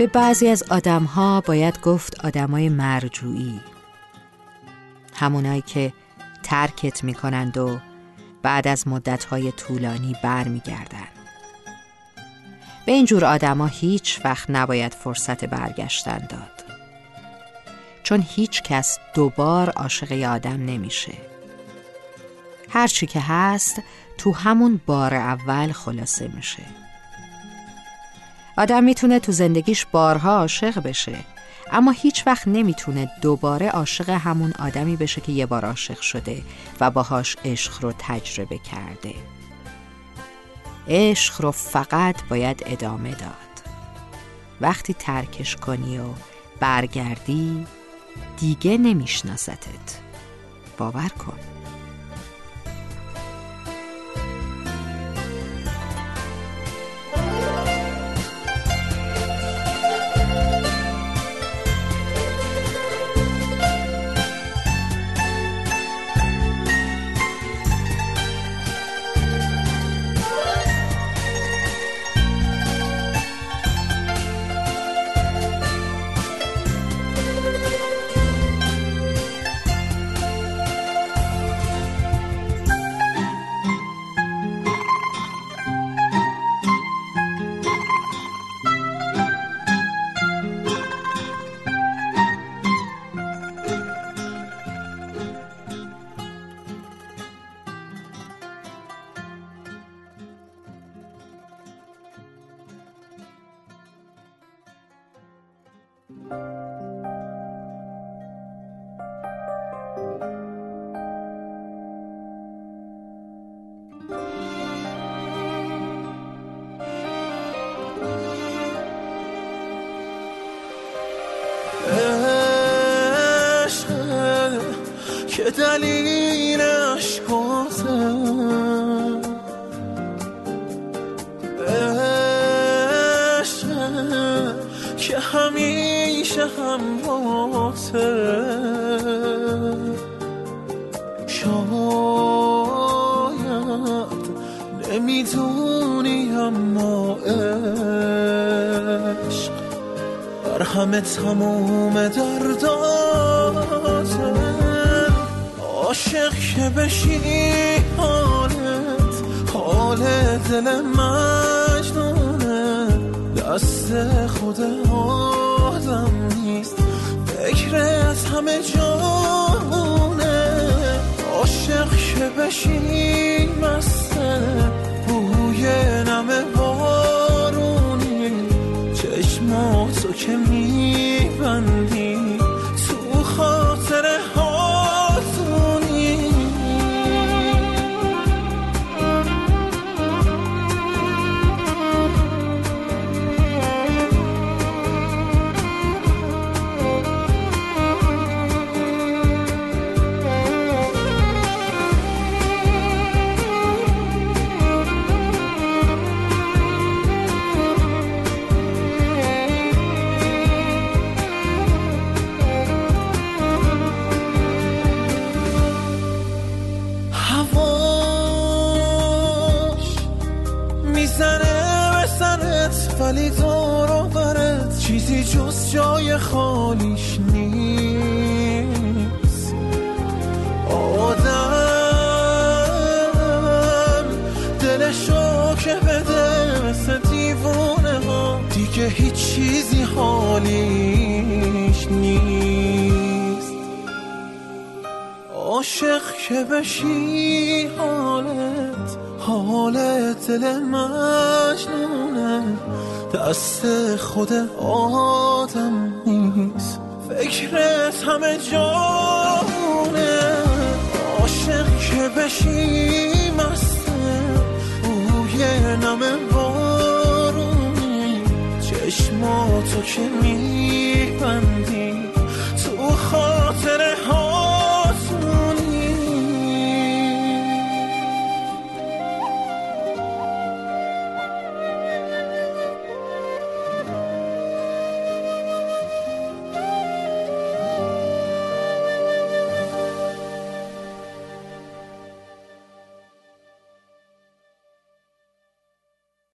به بعضی از آدم ها باید گفت آدمای مرجوعی همونایی که ترکت می‌کنند و بعد از مدتهای طولانی برمیگردن به اینجور آدما هیچ وقت نباید فرصت برگشتن داد. چون هیچ کس دوبار عاشق آدم نمیشه. هرچی که هست تو همون بار اول خلاصه میشه. آدم می‌تونه تو زندگیش بارها عاشق بشه اما هیچ وقت نمی‌تونه دوباره عاشق همون آدمی بشه که یه بار عاشق شده و باهاش عشق رو تجربه کرده. عشق رو فقط باید ادامه داد. وقتی ترکش کنی و برگردی دیگه نمیشناستت. باور کن. که دلیلش گفتم که همیشه هم باته شاید نمی‌دونی اما عشق بر همه تموم درداته عاشق که بشی حالت حال دل مجنونه. دست خود آدم نیست فکرت همه جانونه. عاشق که بشی مسته ولی دور برت چیزی جز جای خالیش نیست. آدم دلشو که بده مثل دیوونه ها. دیگه هیچ چیزی حالیش نیست. عاشق که بشی حالت حالت دل مجنونه. دست خود آدم نیست. فکرت همه جانه. عاشق که بشی مسته بوی نم بارونی. چشماتو که میبنده